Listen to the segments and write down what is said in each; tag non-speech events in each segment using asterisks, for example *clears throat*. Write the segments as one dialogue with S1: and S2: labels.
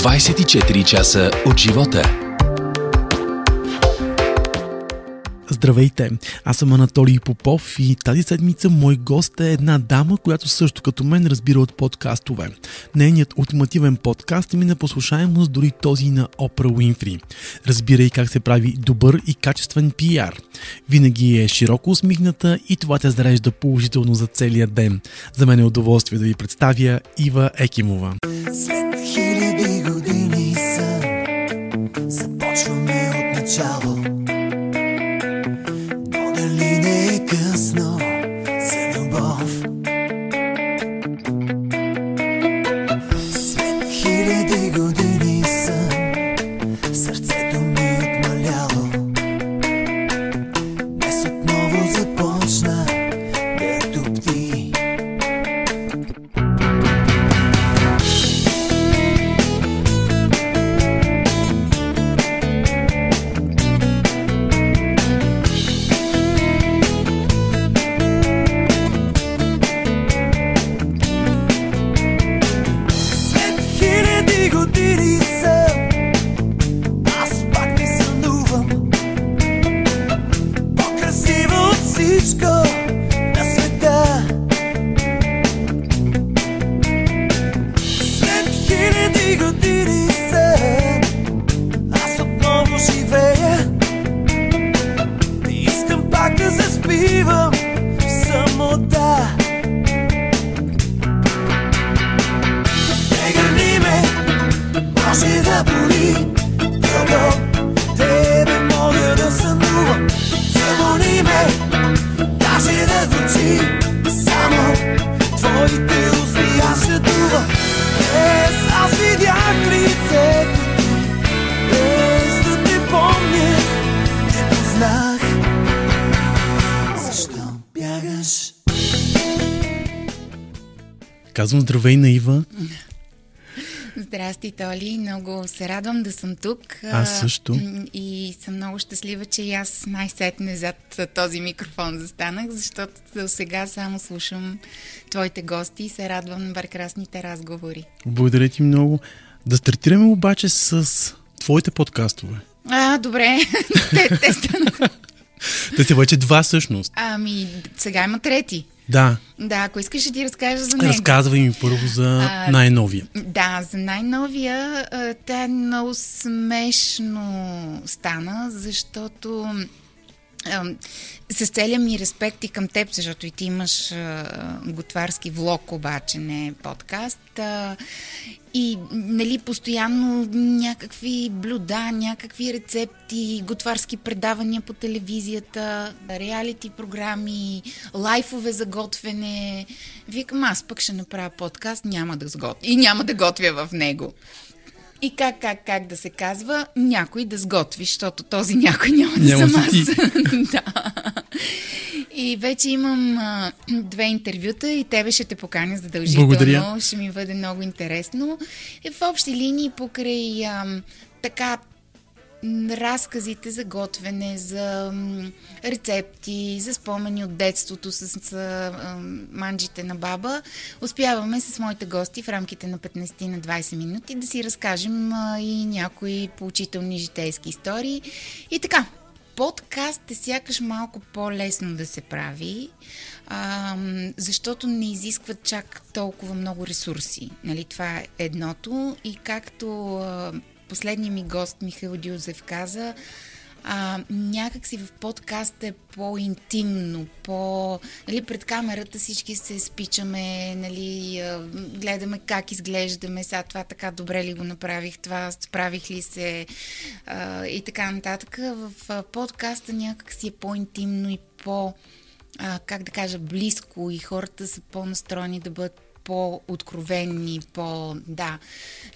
S1: 24 часа от живота.
S2: Здравейте! Аз съм Анатолий Попов и тази седмица мой гост е една дама, която също като мен разбира от подкастове. Нейният ултимативен подкаст мина послушаемост дори този на Опра Уинфри. Разбира и как се прави добър и качествен пиар. Винаги е широко усмихната и това те зарежда положително за целия ден. За мен е удоволствие да ви представя Ива Екимова. След Tchau. Казвам здравей на Ива.
S3: Здрасти, Толи. Много се радвам да съм тук.
S2: Аз също.
S3: И съм много щастлива, че и аз най-сетне зад този микрофон застанах, защото до сега само слушам твоите гости и се радвам на прекрасните разговори.
S2: Благодаря ти много. Да стартираме обаче с твоите подкастове.
S3: А, добре. *laughs* те, те станаха.
S2: Те са вече два всъщност.
S3: Ами, сега има трети.
S2: Да.
S3: Да, ако искаш да ти разкажа за него.
S2: Разказвай ми първо за а, най-новия.
S3: Да, за най-новия. Тя е много смешно стана, защото с целия ми респект и към теб, защото и ти имаш готварски влог, обаче не подкаст. И нали, постоянно някакви блюда, някакви рецепти, готварски предавания по телевизията, реалити програми, лайфове за готвене. Викам, аз пък ще направя подкаст, няма да сготвя. И няма да готвя в него. И как, как, как да се казва, някой да сготви, защото този някой няма да няма съм аз. *laughs* да. И вече имам а, две интервюта и тебе ще те поканя задължително. Благодаря. Ще ми бъде много интересно. И в общи линии покрай а, така разказите за готвене, за рецепти, за спомени от детството с, манджите на баба, успяваме с моите гости в рамките на 15 на 20 минути да си разкажем и някои поучителни житейски истории. И така, подкаст е сякаш малко по-лесно да се прави, защото не изискват чак толкова много ресурси. Нали, това е едното. И както последният ми гост Михаил Дюзев каза, а, някак си в подкаст е по-интимно, по... Нали, пред камерата всички се спичаме, нали, гледаме как изглеждаме, сега това така добре ли го направих, това справих ли се а, и така нататък. В подкаста някак си е по-интимно и по... А, как да кажа, близко и хората са по-настроени да бъдат по-откровенни, по... да,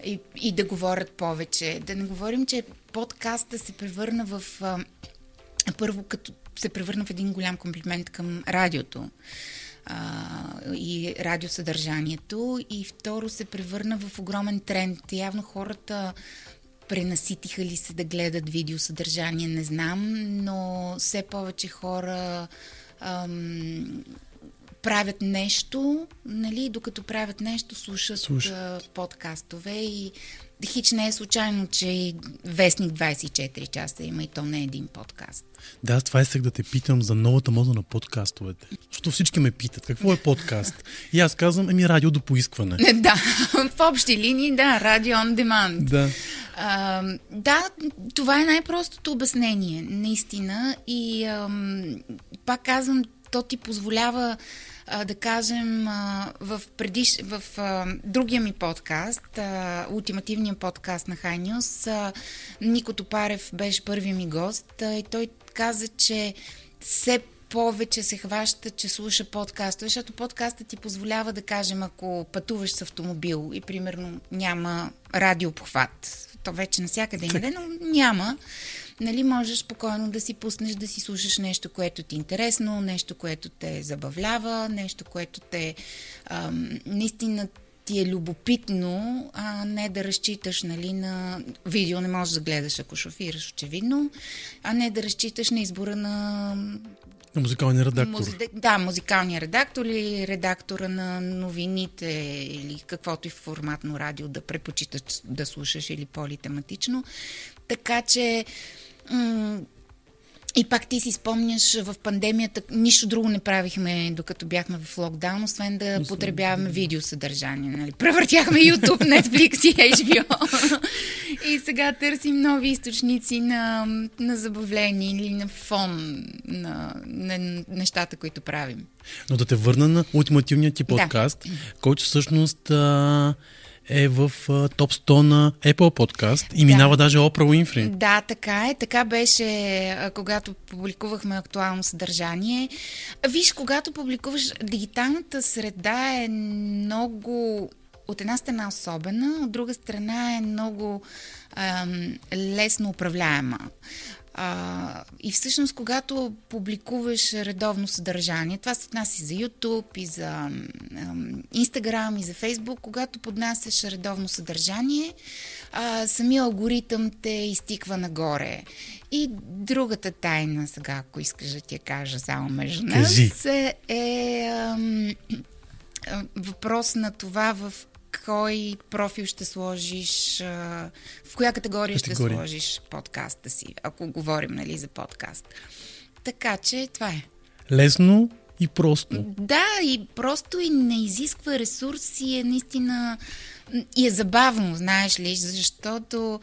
S3: и, и да говорят повече. Да не говорим, че подкаста се превърна в... А, първо, като се превърна в един голям комплимент към радиото а, и радиосъдържанието и второ се превърна в огромен тренд. Явно хората пренаситиха ли се да гледат видеосъдържание, не знам, но все повече хора ам, правят нещо, нали, докато правят нещо, слушат,
S2: Слушат.
S3: подкастове и хич не е случайно, че и Вестник 24 часа има и то не е един подкаст.
S2: Да, аз това исках да те питам за новата мода на подкастовете. Защото всички ме питат, какво е подкаст? И аз казвам, еми радио до поискване. *laughs*
S3: да, в общи линии, да, радио on demand.
S2: Да.
S3: А, да, това е най-простото обяснение, наистина. И ам, пак казвам, то ти позволява да кажем в, предиш, в другия ми подкаст, а, ултимативния подкаст на High News, а, Нико Топарев беше първият ми гост и той каза, че все повече се хваща, че слуша подкаста, защото подкаста ти позволява да кажем, ако пътуваш с автомобил и примерно няма радиопохват, то вече навсякъде има, но няма. Нали, можеш спокойно да си пуснеш да си слушаш нещо, което ти е интересно, нещо, което те забавлява, нещо, което те ам, наистина ти е любопитно, а не да разчиташ нали, на видео, не можеш да гледаш, ако шофираш, очевидно, а не да разчиташ на избора на
S2: На музикалния редактор.
S3: Музи... Да, музикалния редактор или редактора на новините или каквото и форматно радио да предпочиташ да слушаш или по-тематично. Така че и пак ти си спомняш, в пандемията нищо друго не правихме, докато бяхме в локдаун, освен да потребяваме видеосъдържание. Нали? Превъртяхме YouTube, *laughs* Netflix и HBO. и сега търсим нови източници на, на забавление или на фон на, на нещата, които правим.
S2: Но да те върна на ултимативния ти
S3: Да.
S2: подкаст, който всъщност а, е в топ 100 на Apple Podcast и минава даже Опра Уинфри.
S3: Да, така е. Така беше, когато публикувахме актуално съдържание. Виж, когато публикуваш, дигиталната среда е много от една страна особена, от друга страна е много ам, лесно управляема. А, и всъщност, когато публикуваш редовно съдържание, това се отнася и за YouTube, и за ам, Instagram, и за Facebook, когато поднасяш редовно съдържание, а, самия алгоритъм те изтиква нагоре. И другата тайна, сега, ако искаш да ти я кажа само между нас,
S2: Кажи.
S3: е, ам, въпрос на това в кой профил ще сложиш, в коя категория ще
S2: Категория.
S3: сложиш подкаста си, ако говорим нали, за подкаст. Така че това е.
S2: Лесно и просто.
S3: Да, и просто и не изисква ресурси, е наистина и е забавно, знаеш ли, защото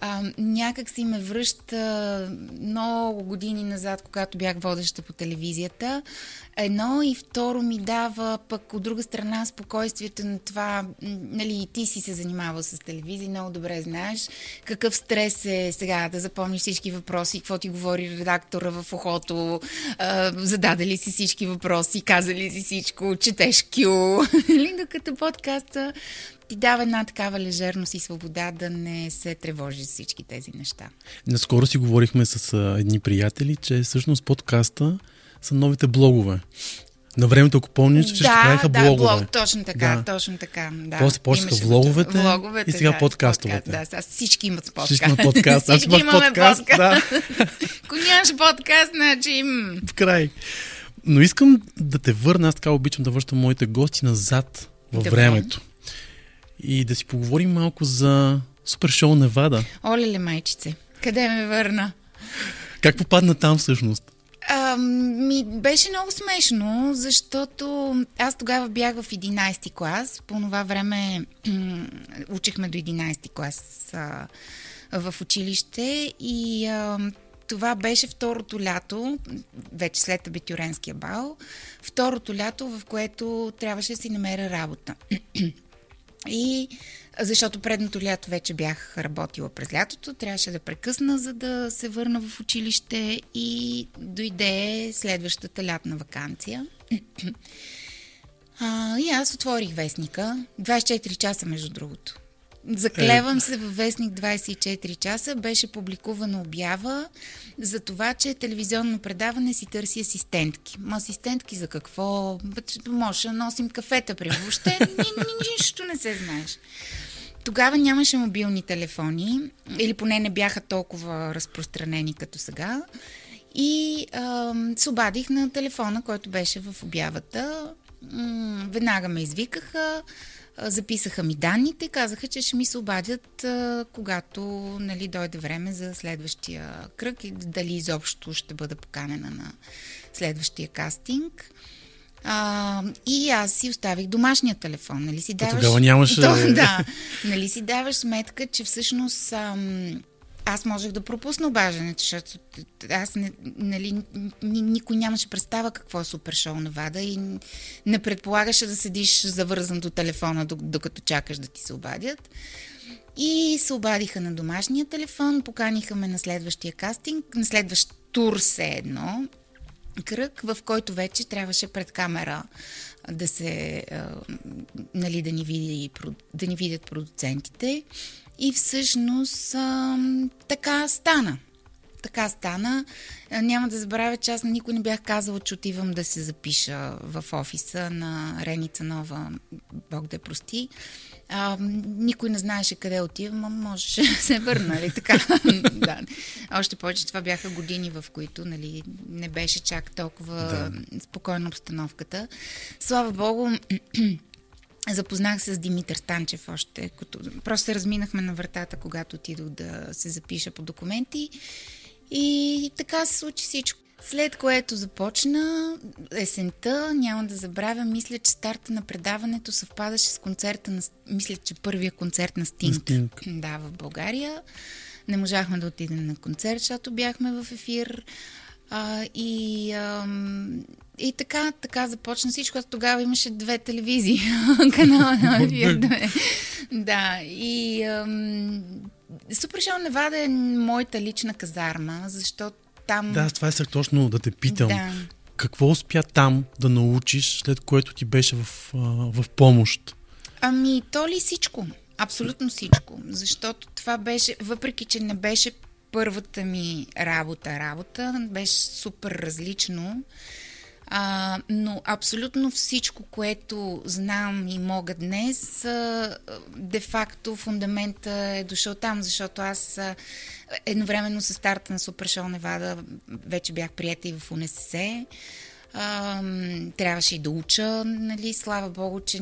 S3: а, някак си ме връща много години назад, когато бях водеща по телевизията. Едно и второ ми дава пък от друга страна спокойствието на това, нали, ти си се занимавал с телевизия, много добре знаеш какъв стрес е сега да запомниш всички въпроси, какво ти говори редактора в ухото, а, зададе ли си всички въпроси, каза ли си всичко, четеш кю, *laughs* нали, докато подкаста ти дава една такава лежерност и свобода да не се тревожи за всички тези неща.
S2: Наскоро си говорихме с а, едни приятели, че всъщност подкаста са новите блогове. На времето, ако помниш, че ще правиха
S3: да,
S2: блогове.
S3: блог, точно така,
S2: Да.
S3: точно така. Да.
S2: После почнаха влоговете
S3: влоговете
S2: и сега
S3: да,
S2: подкастовете.
S3: подкаст, Да, сега всички имат подкаст.
S2: Всички имат подкаст.
S3: Всички имаме
S2: подкаст, да. *laughs*
S3: Ако нямаш подкаст, значи...
S2: в край. Но искам да те върна, аз така обичам да връщам моите гости назад във
S3: Добре.
S2: времето. И да си поговорим малко за Супер Шоу Невада.
S3: Оле-ле, майчице, къде ме върна?
S2: Как попадна там всъщност?
S3: А, ми беше много смешно, защото аз тогава бях в 11 клас. По това време учихме до 11 клас а, в училище и а, това беше второто лято, вече след абитюренския бал, второто лято, в което трябваше да си намеря работа. И защото предното лято вече бях работила през лятото, трябваше да прекъсна, за да се върна в училище и дойде следващата лятна вакансия. *clears throat* А, и аз отворих вестника. 24 часа, между другото. Заклевам се във вестник 24 часа. Беше публикувана обява за това, че телевизионно предаване си търси асистентки. Ма асистентки за какво? Може да носим кафета при въобще. Ни, ни, нищо не се знаеш. Тогава нямаше мобилни телефони, или поне не бяха толкова разпространени като сега. И ам, се обадих на телефона, който беше в обявата м- веднага ме извикаха, а, записаха ми данните, казаха, че ще ми се обадят, а, когато нали, дойде време за следващия кръг и дали изобщо ще бъда поканена на следващия кастинг. А, и аз си оставих домашния телефон. Нали си даваш...
S2: тогава нямаше- *laughs*
S3: То, да. Нали си даваш сметка, че всъщност ам, аз можех да пропусна обаждането, защото аз не, нали, ни, никой нямаше представа какво е супер шоу Невада и не предполагаше да седиш завързан до телефона, док- докато чакаш да ти се обадят. И се обадиха на домашния телефон, поканиха ме на следващия кастинг, на следващ тур все едно, кръг, в който вече трябваше пред камера да се, нали, да ни, види, да ни видят продуцентите. И всъщност а, така стана. Така стана. Няма да забравя, че аз на никой не бях казала, че отивам да се запиша в офиса на Реница Нова, Бог да прости. А, никой не знаеше къде отивам, а можеше да се върна, нали така? *laughs* да. Още повече това бяха години, в които нали, не беше чак толкова да. спокойна обстановката. Слава Богу, Запознах се с Димитър Станчев още, като просто се разминахме на вратата, когато отидох да се запиша по документи. И така се случи всичко. След което започна есента, няма да забравя, мисля, че старта на предаването съвпадаше с концерта на, мисля, че първия концерт на Стинг.
S2: Стинг.
S3: Да, в България. Не можахме да отидем на концерт, защото бяхме в ефир. А, и, ам, и така, така започна всичко. Тогава имаше две телевизии. *laughs* Канала на ефир. Да, и ам, Супер Шоу Невада е моята лична казарма, защото там...
S2: Да, това е точно да те питам.
S3: Да.
S2: Какво успя там да научиш, след което ти беше в, а, в помощ?
S3: Ами, то ли всичко? Абсолютно всичко. Защото това беше, въпреки че не беше първата ми работа, работа, беше супер различно. А, но абсолютно всичко, което знам и мога днес, де-факто фундамента е дошъл там, защото аз едновременно с старта на Супер Шоу Невада вече бях прията и в УНСС. Трябваше и да уча, нали, слава Богу, че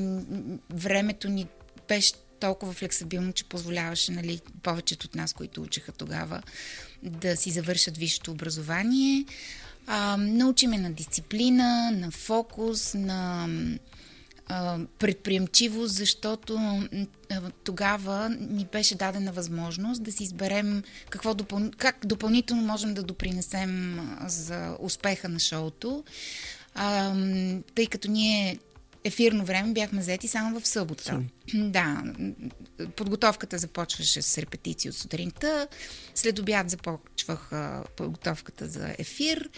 S3: времето ни беше толкова флексибилно, че позволяваше нали, повечето от нас, които учеха тогава, да си завършат висшето образование. А, научи ме на дисциплина, на фокус, на предприемчивост, защото тогава ни беше дадена възможност да си изберем какво допъл... как допълнително можем да допринесем за успеха на шоуто. Тъй като ние ефирно време бяхме взети само в събота. *clears throat* Да, подготовката започваше с репетиции от сутринта, след обяд започвах подготовката за ефир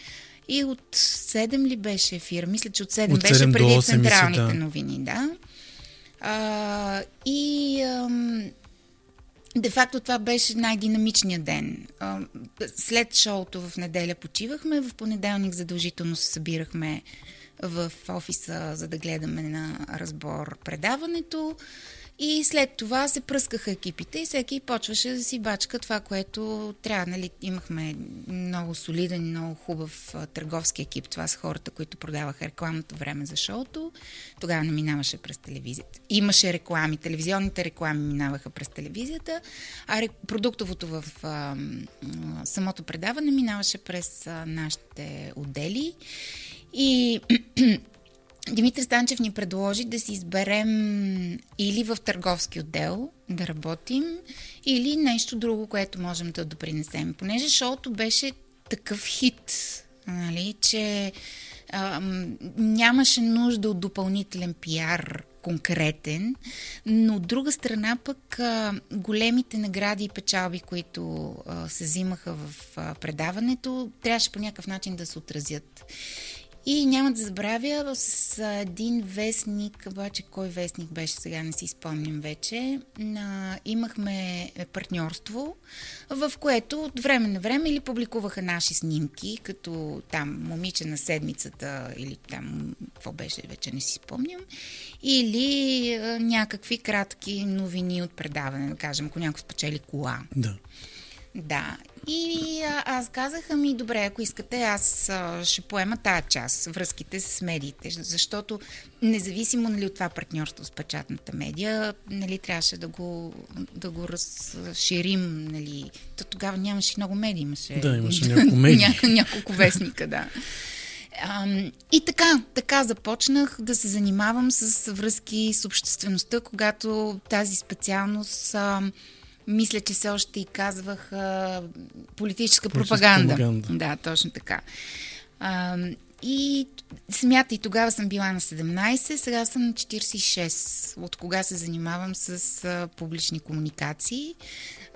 S3: и от 7 ли беше ефир? Мисля, че от 7
S2: От
S3: беше
S2: 7 до
S3: преди
S2: 8
S3: централните
S2: мисля, да.
S3: новини, да. А, и ам, де-факто това беше най-динамичният ден. А, След шоуто в неделя почивахме, в понеделник задължително се събирахме в офиса, за да гледаме на разбор предаването. И след това се пръскаха екипите и всеки почваше да си бачка това, което трябва. Нали, имахме много солиден, много хубав търговски екип. Това са хората, които продаваха рекламното време за шоуто. Тогава не минаваше през телевизията. Имаше реклами, телевизионните реклами минаваха през телевизията, а продуктовото в а, самото предаване минаваше през а, нашите отдели. И *clears throat* Димитър Станчев ни предложи да си изберем или в търговски отдел да работим, или нещо друго, което можем да допринесем. Понеже шоуто беше такъв хит, нали, че а, нямаше нужда от допълнителен пиар конкретен, но от друга страна пък а, големите награди и печалби, които а, се взимаха в а, предаването, трябваше по някакъв начин да се отразят. И няма да забравя с един вестник, обаче кой вестник беше сега, не си спомням вече, а, имахме партньорство, в което от време на време или публикуваха наши снимки, като там момиче на седмицата или там, какво беше, вече не си спомням, или а, някакви кратки новини от предаване, да кажем, ако някой спечели кола.
S2: Да.
S3: Да. И аз казах, ами добре, ако искате, аз ще поема тази част, връзките с медиите, защото независимо нали, от това партньорство с печатната медия, нали, трябваше да го, да го разширим. Нали. То тогава нямаше много медии, имаше,
S2: да, имаше няколко медии. *laughs*
S3: Ня, няколко вестника, да. А, и така, така започнах да се занимавам с връзки с обществеността, когато тази специалност а, мисля, че все още и казвах а, политическа пропаганда. пропаганда. Да, точно така. А, и смятай, тогава съм била на 17, сега съм на 46. От кога се занимавам с а, публични комуникации.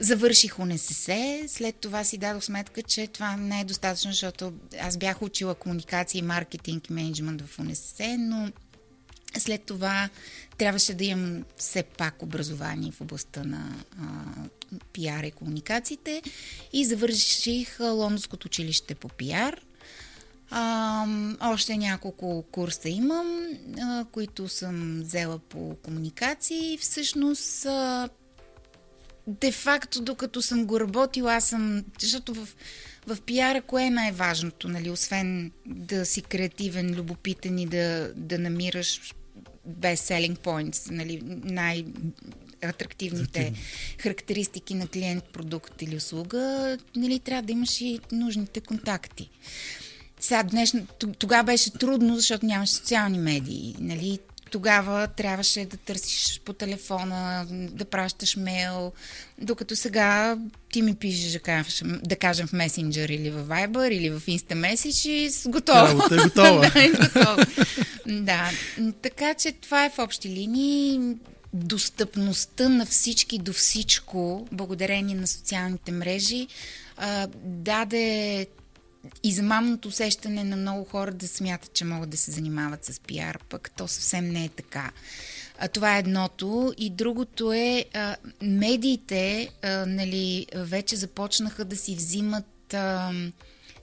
S3: Завърших УНСС, след това си дадох сметка, че това не е достатъчно, защото аз бях учила комуникации, маркетинг и менеджмент в УНСС, но след това трябваше да имам все пак образование в областта на а, пиар и комуникациите и завърших Лондонското училище по пиар. А, още няколко курса имам, а, които съм взела по комуникации. Всъщност, а, де-факто, докато съм го работила, аз съм... Защото в, в пиара кое е най-важното, нали? Освен да си креативен, любопитен и да, да намираш best selling points, нали, най- атрактивните характеристики на клиент, продукт или услуга, нали, трябва да имаш и нужните контакти. Сега днешно, тогава беше трудно, защото нямаше социални медии. Нали? Тогава трябваше да търсиш по телефона, да пращаш мейл, докато сега ти ми пишеш, да кажем, да кажем в месенджер или в Viber или в Instamessage *laughs* и готово.
S2: Да, е готова.
S3: да, е готова. да, така че това е в общи линии. Достъпността на всички до всичко, благодарение на социалните мрежи, даде измамното усещане на много хора да смятат, че могат да се занимават с пиар, пък то съвсем не е така. А, това е едното. И другото е, а, медиите а, нали, вече започнаха да си взимат а,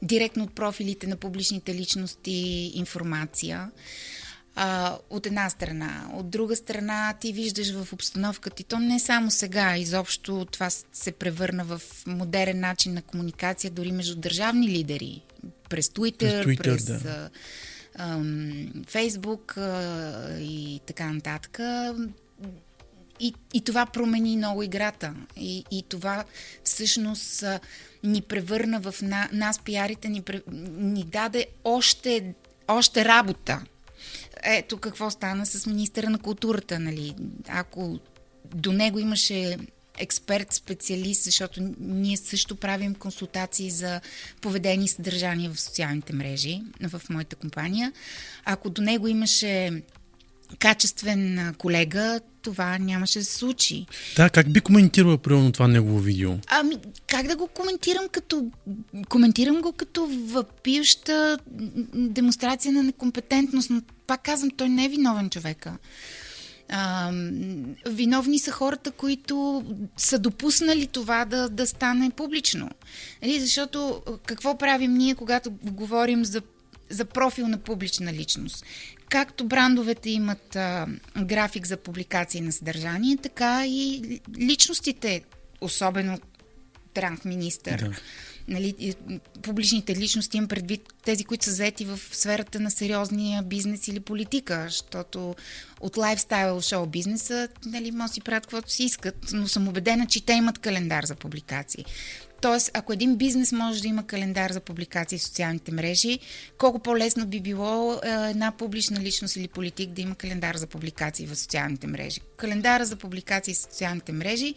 S3: директно от профилите на публичните личности информация. А, от една страна. От друга страна, ти виждаш в обстановката, и то не само сега, изобщо това се превърна в модерен начин на комуникация, дори между държавни лидери. През Twitter, през, Twitter, през да. Фейсбук и така нататък. И, и това промени много играта. И, и това всъщност а, ни превърна в на, нас, пиарите, ни, ни даде още, още работа ето какво стана с министъра на културата, нали? Ако до него имаше експерт, специалист, защото ние също правим консултации за поведение и съдържание в социалните мрежи в моята компания. Ако до него имаше качествен колега, това нямаше да се случи.
S2: Да, как би коментирала примерно това негово видео?
S3: Ами, как да го коментирам като... Коментирам го като въпиваща демонстрация на некомпетентност, но пак казвам, той не е виновен човека. А, виновни са хората, които са допуснали това да, да стане публично. Нали, защото какво правим ние, когато говорим за, за профил на публична личност? Както брандовете имат а, график за публикации на съдържание, така и личностите, особено транк министър. Да нали, публичните личности имам предвид тези, които са заети в сферата на сериозния бизнес или политика, защото от лайфстайл шоу бизнеса нали, може си правят каквото си искат, но съм убедена, че те имат календар за публикации. Тоест, ако един бизнес може да има календар за публикации в социалните мрежи, колко по-лесно би било е, една публична личност или политик да има календар за публикации в социалните мрежи. Календара за публикации в социалните мрежи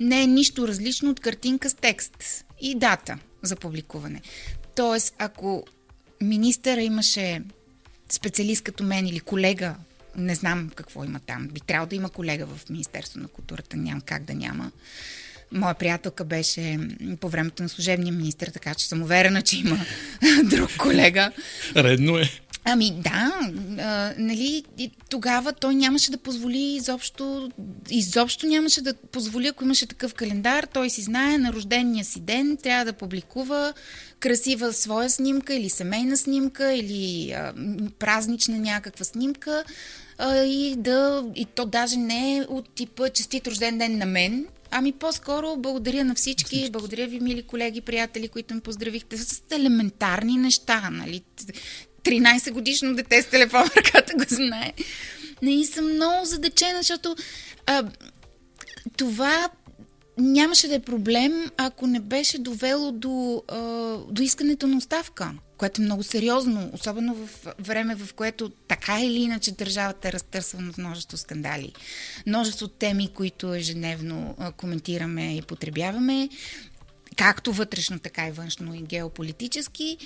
S3: не е нищо различно от картинка с текст и дата за публикуване. Тоест, ако министъра имаше специалист като мен или колега, не знам какво има там, би трябвало да има колега в Министерство на културата, няма как да няма. Моя приятелка беше по времето на служебния министр, така че съм уверена, че има *laughs* друг колега.
S2: Редно е.
S3: Ами да, а, нали, тогава той нямаше да позволи изобщо, изобщо нямаше да позволи, ако имаше такъв календар, той си знае на рождения си ден, трябва да публикува красива своя снимка или семейна снимка или а, празнична някаква снимка а, и да, и то даже не е от типа честит рожден ден на мен, Ами по-скоро благодаря на всички, всички, благодаря ви, мили колеги, приятели, които ме поздравихте с елементарни неща, нали? 13 годишно дете с телефон в ръката го знае. Не и съм много задечена, защото а, това нямаше да е проблем, ако не беше довело до, а, до искането на оставка, което е много сериозно, особено в време, в което така или иначе държавата е разтърсвана в множество скандали. Множество теми, които ежедневно а, коментираме и потребяваме, както вътрешно, така и външно и геополитически.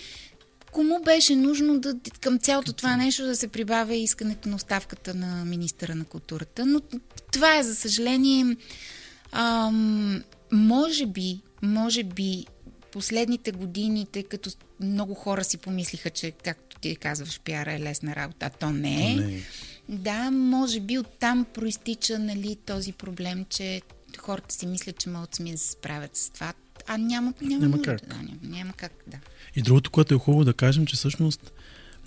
S3: Кому беше нужно да, към цялото това нещо да се прибавя искането на оставката на министъра на културата? Но това е, за съжаление, ам, може би, може би последните години, тъй като много хора си помислиха, че, както ти казваш, пиара е лесна работа, а то не е.
S2: То не е.
S3: Да, може би оттам проистича нали, този проблем, че хората си мислят, че могат сами да се справят с това, а няма, няма,
S2: няма как.
S3: Да, няма, няма как, да.
S2: И другото, което е хубаво да кажем, че всъщност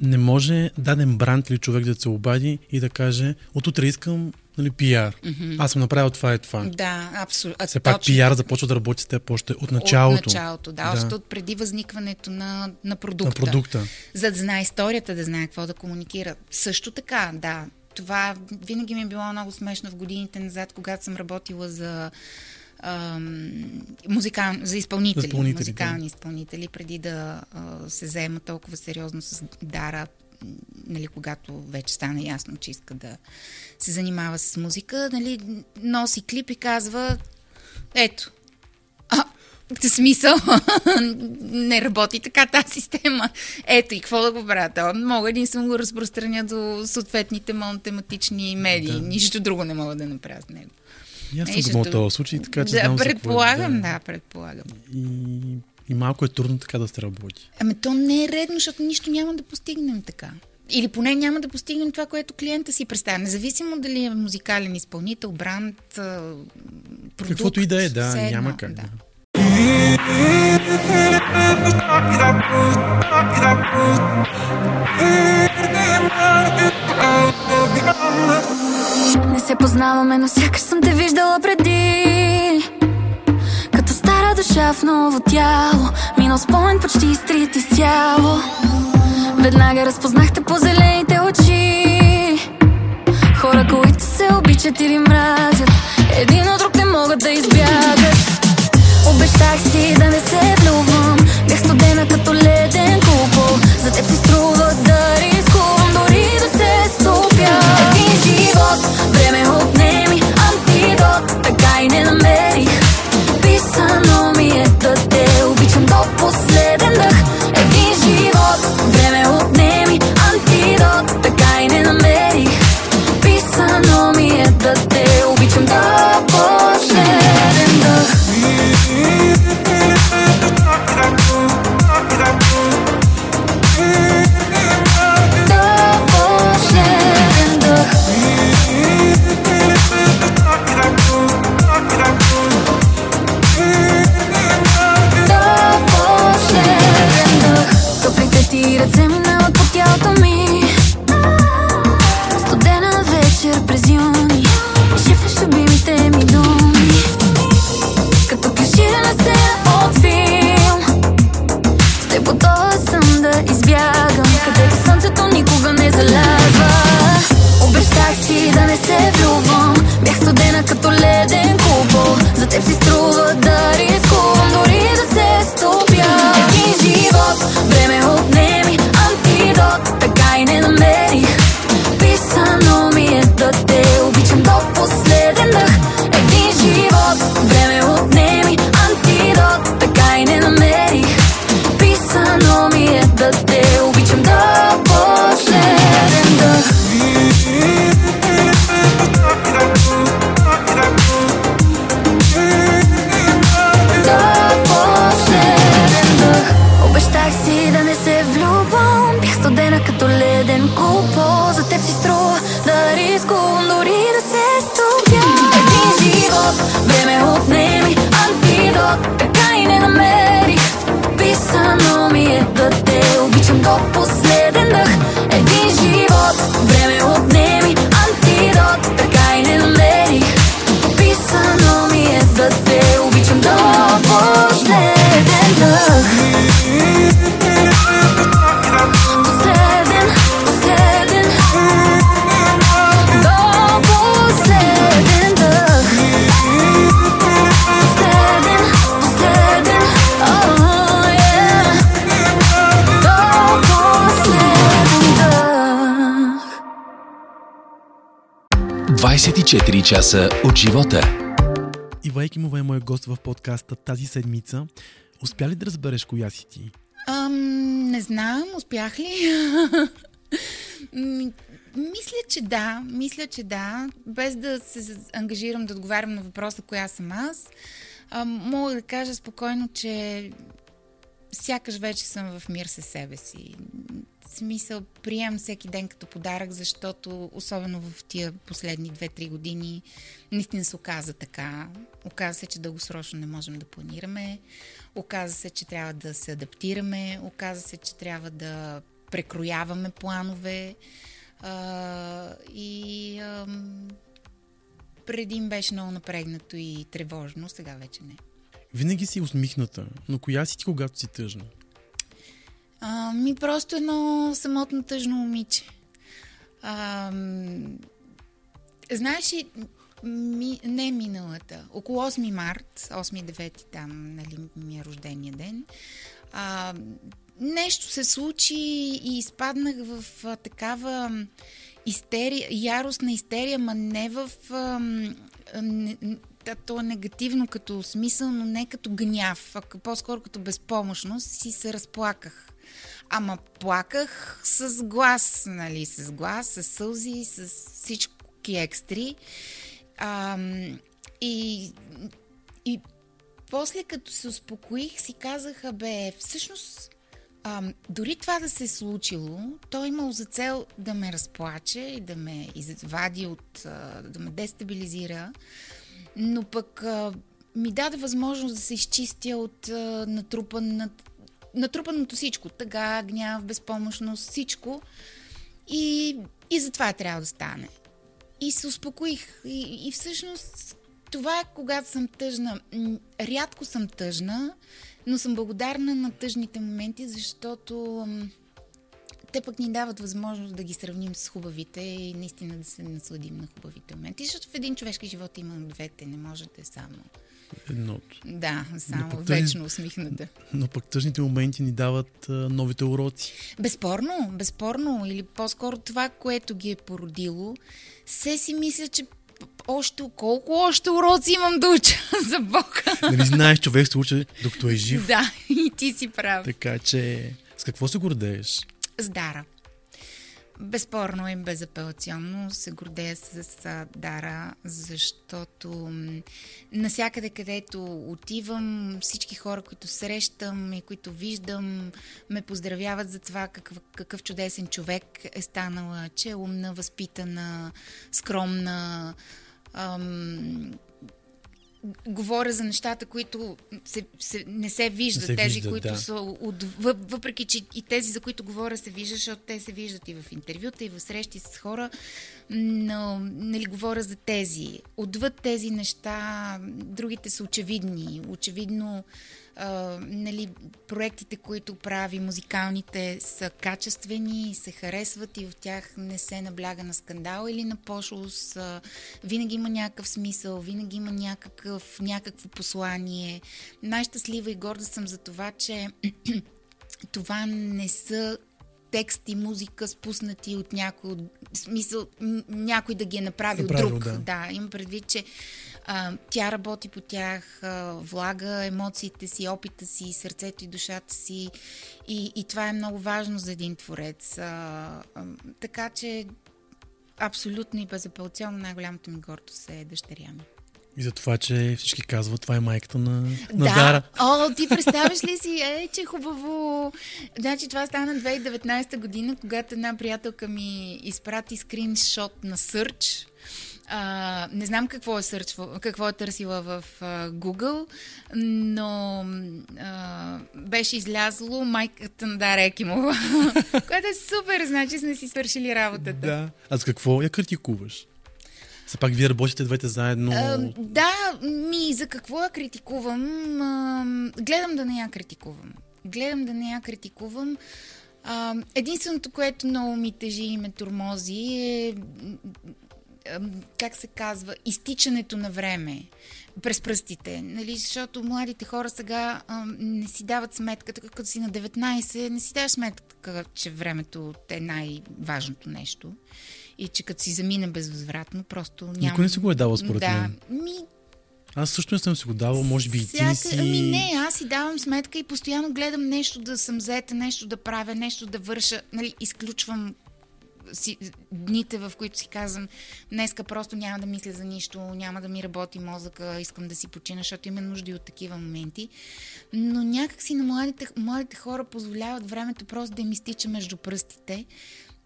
S2: не може даден бранд или човек да се обади и да каже, от утре искам нали, пиар. Mm-hmm. Аз съм направил това и това.
S3: Да, абсолютно.
S2: Все пак пиар започва да работи с теб още от началото.
S3: От началото, да, още
S2: Да.
S3: от преди възникването на, на продукта.
S2: На продукта.
S3: За да знае историята, да знае какво да комуникира. Също така, да. Това винаги ми е било много смешно в годините назад, когато съм работила за музикал... за изпълнители,
S2: Изпълнители,
S3: музикални
S2: да.
S3: изпълнители, преди да а, се заема толкова сериозно с Дара, нали, когато вече стана ясно, че иска да се занимава с музика, нали, носи клип и казва ето, а, в смисъл, *laughs* не работи така тази система. Ето и какво да го правя? Мога единствено го разпространя до съответните монотематични медии.
S2: Да.
S3: Нищо друго не мога да направя с него.
S2: И аз
S3: Е,
S2: съм го
S3: защото-
S2: в този случай, така че
S3: да,
S2: знам за какво е.
S3: предполагам, да, предполагам.
S2: И, и малко е трудно така да се работи.
S3: Ами то не е редно, защото нищо няма да постигнем така. Или поне няма да постигнем това, което клиента си представя. Независимо дали е музикален изпълнител, бранд, продукт.
S2: Каквото и да е, да,
S3: едно,
S2: няма как.
S3: Да.
S2: Да.
S4: Се познаваме, но сякаш съм те виждала преди. Като стара душа в ново тяло Минал спомен почти изтрит изцяло. Веднага разпознахте по зелените очи. Хора, които се обичат или мразят Един от друг не могат да избягат. Обещах си да не се влюбвам Бях студена като леден
S1: 24 часа от живота.
S2: Ива Екимова е моя гост в подкаста тази седмица. Успя ли да разбереш коя си ти?
S3: Ам, не знам, успях ли? мисля, че да. Мисля, че да. Без да се ангажирам да отговарям на въпроса коя съм аз, а, мога да кажа спокойно, че сякаш вече съм в мир със себе си. Смисъл, приемам всеки ден като подарък, защото особено в тия последни 2-3 години наистина се оказа така. Оказа се, че дългосрочно не можем да планираме. Оказа се, че трябва да се адаптираме. Оказа се, че трябва да прекрояваме планове. А, и а, преди им беше много напрегнато и тревожно, сега вече не.
S2: Винаги си усмихната, но коя си ти, когато си тъжна?
S3: А, ми просто едно самотно тъжно момиче. А, знаеш ли, ми, не миналата, около 8 март, 8-9 там, нали, ми е рождения ден, а, нещо се случи и изпаднах в а, такава истерия, яростна истерия, ма не в... А, не, да, то е негативно като смисъл, но не като гняв, а по-скоро като безпомощност си се разплаках. Ама плаках с глас, нали, с глас, с сълзи, с всички екстри. А, и, и после като се успокоих, си казаха, бе, всъщност а, дори това да се е случило, то е имало за цел да ме разплаче и да ме извади от, да ме дестабилизира, но пък а, ми даде възможност да се изчистя от а, натрупан, натрупаното всичко. Тъга, гняв, безпомощност, всичко. И, и затова трябва да стане. И се успокоих. И, и всъщност това е когато съм тъжна. Рядко съм тъжна, но съм благодарна на тъжните моменти, защото те пък ни дават възможност да ги сравним с хубавите и наистина да се насладим на хубавите моменти, защото в един човешки живот има двете, не можете само.
S2: Едното.
S3: Да, само тъжни... вечно усмихната.
S2: Но пък тъжните моменти ни дават а, новите уроци.
S3: Безспорно, безспорно. Или по-скоро това, което ги е породило, се си мисля, че още, колко още уроци имам да уча *laughs* за Бога.
S2: Нали знаеш, човек се учи докато е жив.
S3: Да, *laughs* и ти си прав.
S2: Така че, с какво се гордееш?
S3: С Дара. Безспорно и безапелационно се гордея с Дара, защото насякъде, където отивам, всички хора, които срещам и които виждам, ме поздравяват за това какъв, какъв чудесен човек е станала, че е умна, възпитана, скромна, ам, говоря за нещата, които се, се, не се виждат, се тези, виждат, които да. са от, въпреки, че и тези, за които говоря, се виждат, защото те се виждат и в интервюта, и в срещи с хора, но нали, говоря за тези. Отвъд тези неща, другите са очевидни. Очевидно а, нали, проектите, които прави, музикалните, са качествени, се харесват и в тях не се набляга на скандал или на пошлост. Винаги има някакъв смисъл, винаги има някакъв, някакво послание. Най-щастлива и горда съм за това, че *clears throat* това не са текст и музика спуснати от някой, смисъл, някой да ги е направил, направил друг. Да. да, имам предвид, че а, тя работи по тях, а, влага емоциите си, опита си, сърцето и душата си и, и това е много важно за един творец. А, а, така че абсолютно и безапелационно най-голямата ми гордост е дъщеря ми.
S2: И за това, че всички казват, това е майката на, на
S3: да.
S2: Дара.
S3: О, ти представяш ли си, е, че хубаво. Значи това стана 2019 година, когато една приятелка ми изпрати скриншот на Сърч а, не знам какво е, сърч, какво е търсила в а, Google, но а, беше излязло майката на Дара Екимова, *laughs* което е супер, значи сме си свършили работата.
S2: Да. А с какво я критикуваш? Все пак вие работите двете заедно. А,
S3: да, ми за какво я критикувам? А, гледам да не я критикувам. Гледам да не я критикувам. А, единственото, което много ми тежи и ме турмози е как се казва, изтичането на време през пръстите. Нали? Защото младите хора сега а, не си дават сметка, така като си на 19, не си даваш сметка, че времето е най-важното нещо. и че като си замине безвъзвратно, просто няма...
S2: Никой не си го е давал според
S3: да,
S2: мен.
S3: Ми,
S2: Аз също не съм си го давал, може би и ти
S3: всяка...
S2: си...
S3: Ами не, аз си давам сметка и постоянно гледам нещо да съм зета, нещо да правя, нещо да върша. Нали, изключвам си, дните, в които си казвам, днеска просто няма да мисля за нищо, няма да ми работи мозъка, искам да си почина, защото има нужди от такива моменти. Но някак си на младите, младите хора позволяват времето просто да им изтича между пръстите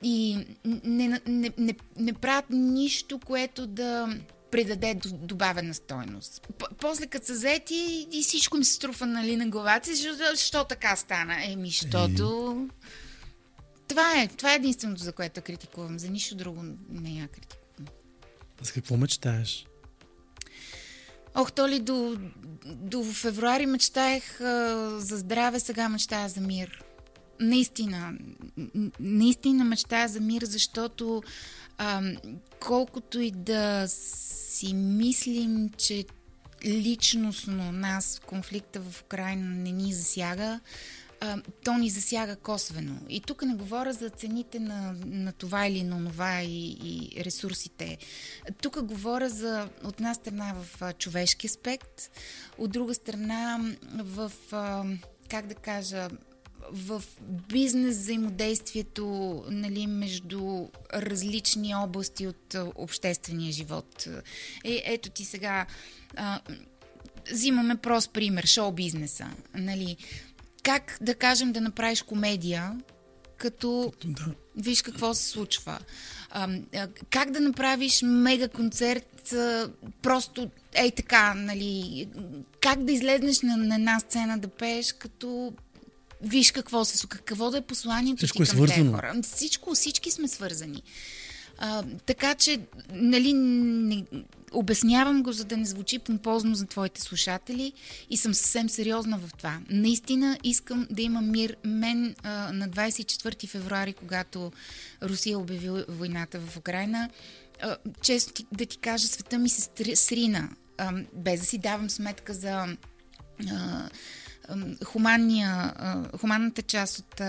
S3: и не, не, не, не, правят нищо, което да придаде до- добавена стойност. После като са заети и всичко им се струва нали, на главата, защо, защо така стана? Еми, защото... Това е, това е единственото, за което критикувам. За нищо друго не я критикувам.
S2: За какво мечтаеш?
S3: Ох, то ли до, до февруари мечтаех а, за здраве, сега мечтая за мир. Наистина, наистина мечтая за мир, защото а, колкото и да си мислим, че личностно нас конфликта в Украина не ни засяга, то ни засяга косвено. И тук не говоря за цените на, на това или на това и, и ресурсите. Тук говоря за от една страна в човешки аспект, от друга страна в, как да кажа, в бизнес взаимодействието нали, между различни области от обществения живот. Е, ето ти сега. А, взимаме прост пример шоу бизнеса. Нали. Как да кажем да направиш комедия, като
S2: Да.
S3: виж какво се случва. А, как да направиш мега концерт а, просто ей така, нали? Как да излезнеш на, на една сцена да пееш, като виж какво се случва, какво да е посланието
S2: Всичко
S3: ти
S2: е
S3: към
S2: свързано.
S3: хора. Всичко, всички сме свързани. А, така че, нали, не, обяснявам го, за да не звучи помпозно за твоите слушатели и съм съвсем сериозна в това. Наистина искам да има мир. Мен а, на 24 февруари, когато Русия обяви войната в Украина, а, често ти, да ти кажа, света ми се срина, а, без да си давам сметка за а, хуманния, хуманната част от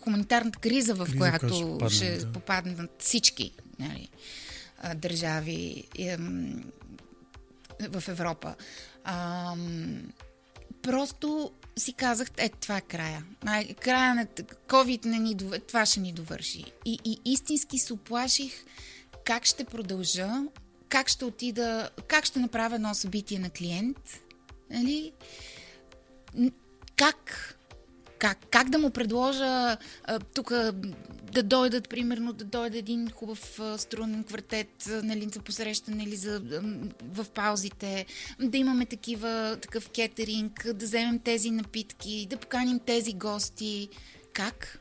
S3: хуманитарната криза, в
S2: Криза,
S3: която
S2: ще да.
S3: попаднат всички нали, държави в Европа. Просто си казах, е, това е края. Края на COVID не ни това ще ни довърши. И, и истински се оплаших как ще продължа, как ще отида, как ще направя едно събитие на клиент, нали? Как? Как, как да му предложа тук да дойдат, примерно, да дойде един хубав струнен квартет, нали, за посрещане или за, в паузите, да имаме такива, такъв кетеринг, да вземем тези напитки, да поканим тези гости. Как?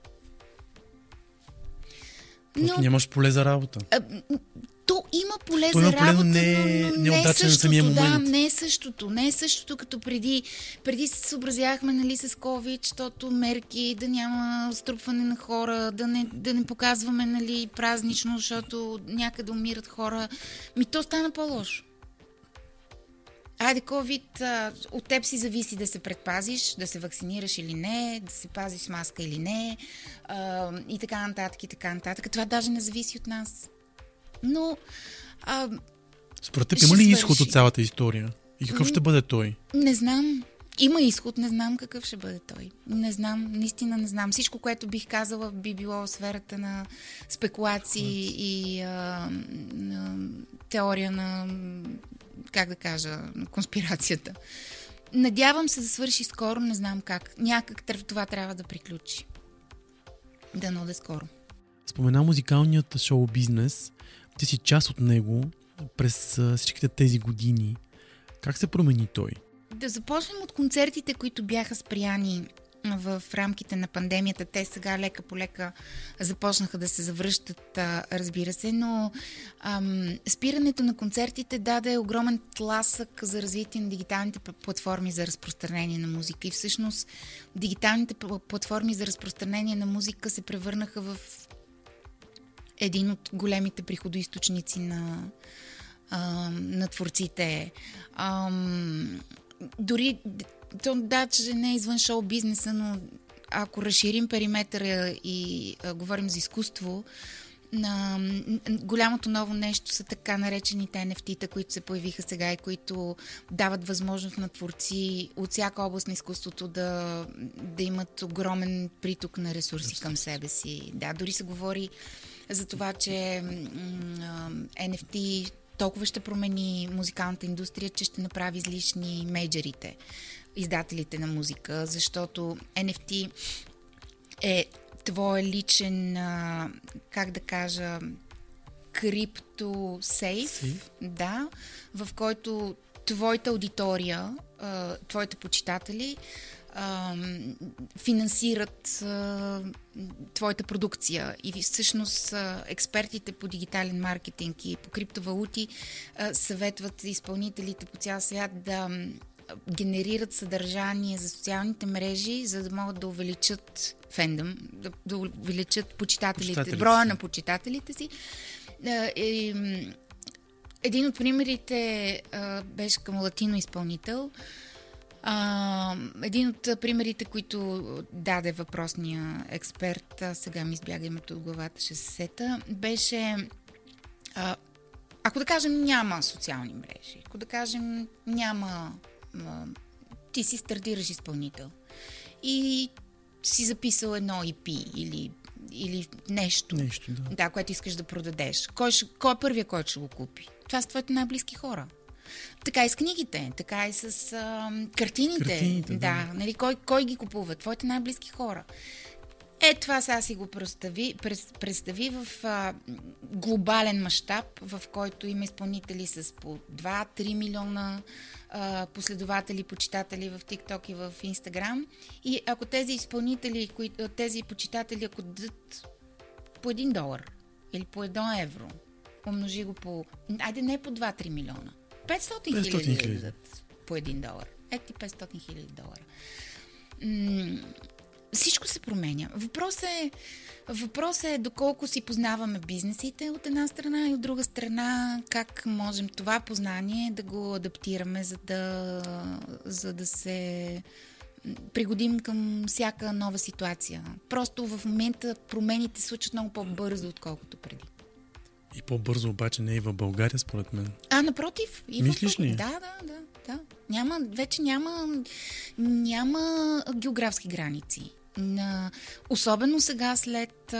S2: Просто нямаш поле за работа.
S3: А, то има поле
S2: То
S3: за
S2: има поле, но
S3: работа,
S2: не е-
S3: но,
S2: не
S3: не е същото,
S2: самия
S3: да, не е същото. Не е същото като преди. Преди се съобразяхме нали, с COVID, защото мерки, да няма струпване на хора, да не, да не показваме нали, празнично, защото някъде умират хора. Ми то стана по-лошо. Айде, COVID, а, от теб си зависи да се предпазиш, да се вакцинираш или не, да се пазиш с маска или не, а, и така нататък, и така нататък. Това даже не зависи от нас. Но а,
S2: Според теб има ли изход от цялата история? И какъв ще бъде той?
S3: не знам. Има изход, не знам какъв ще бъде той. Не знам, наистина не знам. Всичко, което бих казала, би било в сферата на спекулации и а, на теория на, как да кажа, на конспирацията. Надявам се да свърши скоро, не знам как. Някак това трябва да приключи. Дано да е скоро.
S2: Спомена музикалният шоу бизнес. Ти си част от него през всичките тези години. Как се промени той?
S3: Да започнем от концертите, които бяха спряни в рамките на пандемията. Те сега лека по лека започнаха да се завръщат, разбира се, но ам, спирането на концертите даде огромен тласък за развитие на дигиталните платформи за разпространение на музика. И всъщност дигиталните платформи за разпространение на музика се превърнаха в един от големите приходоисточници на, а, на творците. Ам, дори, то, да, че не е извън шоу бизнеса, но ако разширим периметъра и а, говорим за изкуство, на голямото ново нещо са така наречените NFT-та, които се появиха сега и които дават възможност на творци от всяка област на изкуството да, да имат огромен приток на ресурси към себе си. Да, дори се говори за това, че NFT толкова ще промени музикалната индустрия, че ще направи излишни мейджерите, издателите на музика, защото NFT е твой личен, как да кажа, крипто сейф, да, в който твоята аудитория, твоите почитатели финансират твоята продукция. И всъщност експертите по дигитален маркетинг и по криптовалути съветват изпълнителите по цял свят да генерират съдържание за социалните мрежи, за да могат да увеличат фендъм, да, да увеличат почитателите, почитателите броя на почитателите си. И, един от примерите беше към латино изпълнител. Един от примерите, които даде въпросния експерт, сега ми избяга името от главата, ще се сета, беше ако да кажем няма социални мрежи, ако да кажем няма ти си стартираш изпълнител и си записал едно IP или, или нещо,
S2: нещо да.
S3: да, което искаш да продадеш. Кой, ще, кой е първия, който ще го купи? Това са твоите най-близки хора. Така и с книгите, така и с а, картините.
S2: картините
S3: да, да. Нали, кой, кой ги купува? Твоите най-близки хора. Е, това сега си го представи, представи в а, глобален мащаб, в който има изпълнители с по 2-3 милиона а, последователи, почитатели в TikTok и в Instagram. И ако тези изпълнители, кои, тези почитатели, ако дадат по 1 долар или по 1 евро, умножи го по... Айде не по 2-3 милиона. 500 хиляди да дадат по 1 долар. Ето ти 500 хиляди долара. М- всичко се променя. Въпросът е, въпрос е доколко си познаваме бизнесите от една страна и от друга страна как можем това познание да го адаптираме, за да, за да се пригодим към всяка нова ситуация. Просто в момента промените случат много по-бързо, отколкото преди.
S2: И по-бързо обаче не и в България, според мен.
S3: А, напротив. И
S2: Мислиш ли?
S3: Да, да, да, да. Няма, вече няма, няма географски граници на, особено сега след а,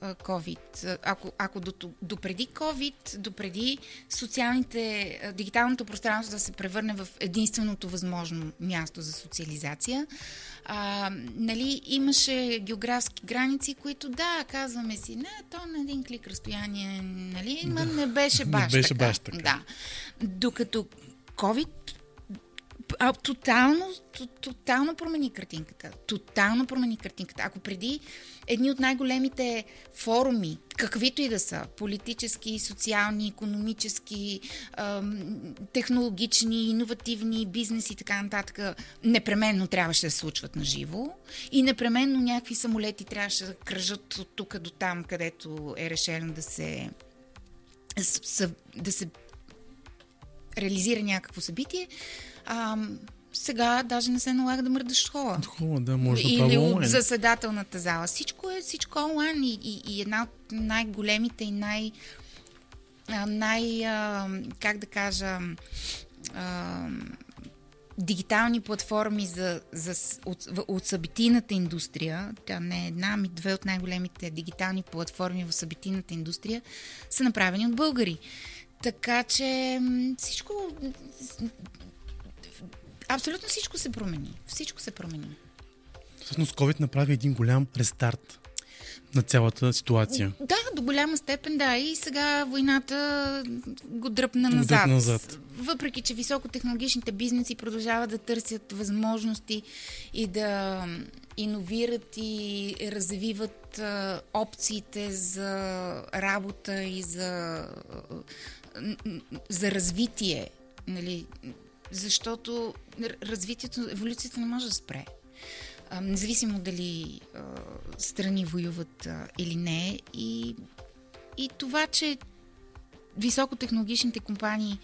S3: а, COVID. Ако, ако до, до преди COVID, до преди социалните, а, дигиталното пространство да се превърне в единственото възможно място за социализация, а, нали, имаше географски граници, които да, казваме си, не, то на един клик разстояние, нали, да. не беше *laughs* баш
S2: не беше
S3: така.
S2: Баш така.
S3: Да. Докато COVID а, тотално, тотално промени картинката. Тотално промени картинката. Ако преди едни от най-големите форуми, каквито и да са, политически, социални, економически, технологични, иновативни, бизнеси и така нататък, непременно трябваше да се случват на живо и непременно някакви самолети трябваше да кръжат от тук до там, където е решено да се да се реализира някакво събитие, а, сега даже не се налага да мърдаш хола.
S2: От хола, да, може да
S3: Или
S2: от
S3: заседателната зала. Всичко е, всичко е онлайн и, и, и една от най-големите и най- най- а, как да кажа а, дигитални платформи за, за, от, от събитийната индустрия, тя не е една, ами две от най-големите дигитални платформи в събитийната индустрия са направени от българи. Така че всичко Абсолютно всичко се промени. Всичко се промени.
S2: Всъщност COVID направи един голям рестарт на цялата ситуация.
S3: Да, до голяма степен да. И сега войната го дръпна назад.
S2: Дръпна назад.
S3: Въпреки, че високотехнологичните бизнеси продължават да търсят възможности и да иновират и развиват опциите за работа и за, за развитие. Нали, защото развитието, еволюцията не може да спре. независимо дали а, страни воюват а, или не. И, и това, че високотехнологичните компании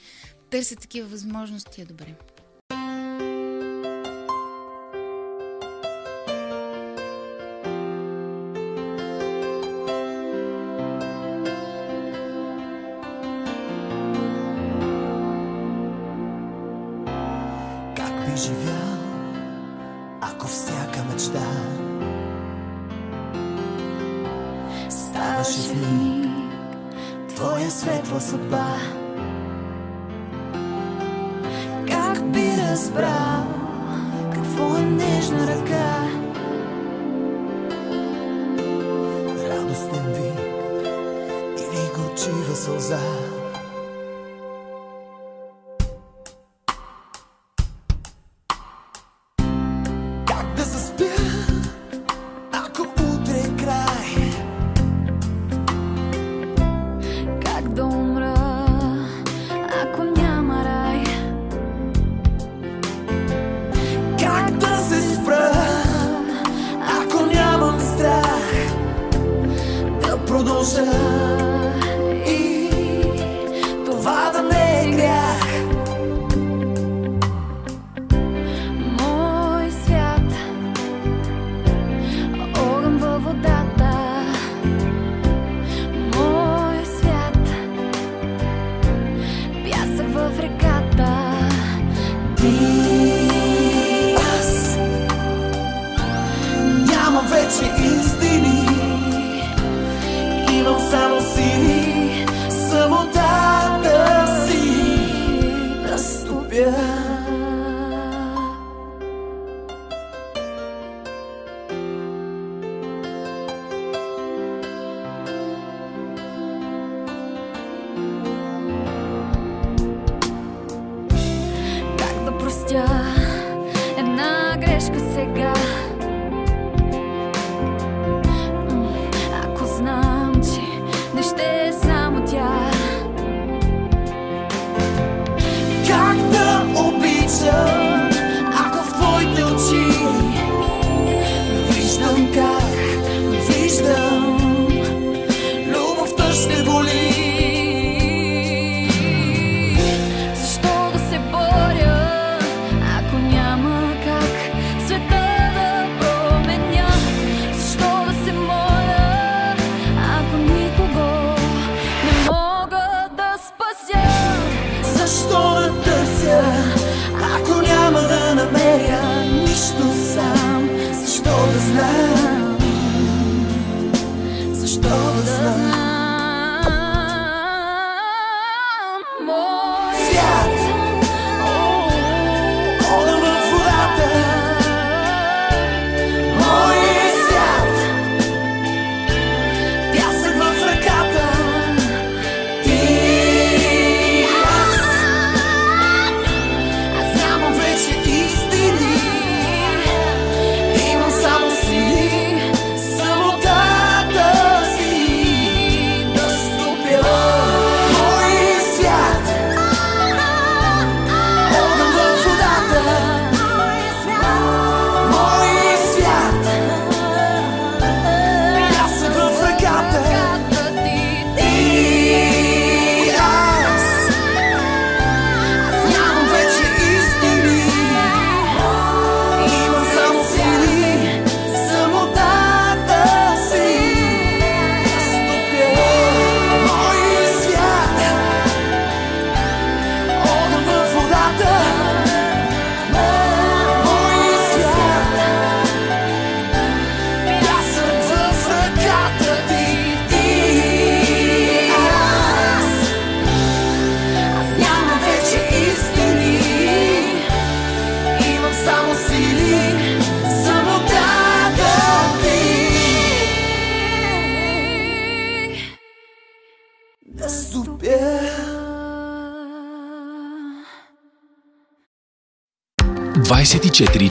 S3: търсят такива възможности е добре.
S4: Преживял, ако всяка мечта ставаше в твоя светла съдба. Как би разбрал какво е нежна ръка? Радостен вик или горчива сълза?
S5: Една грешка сега?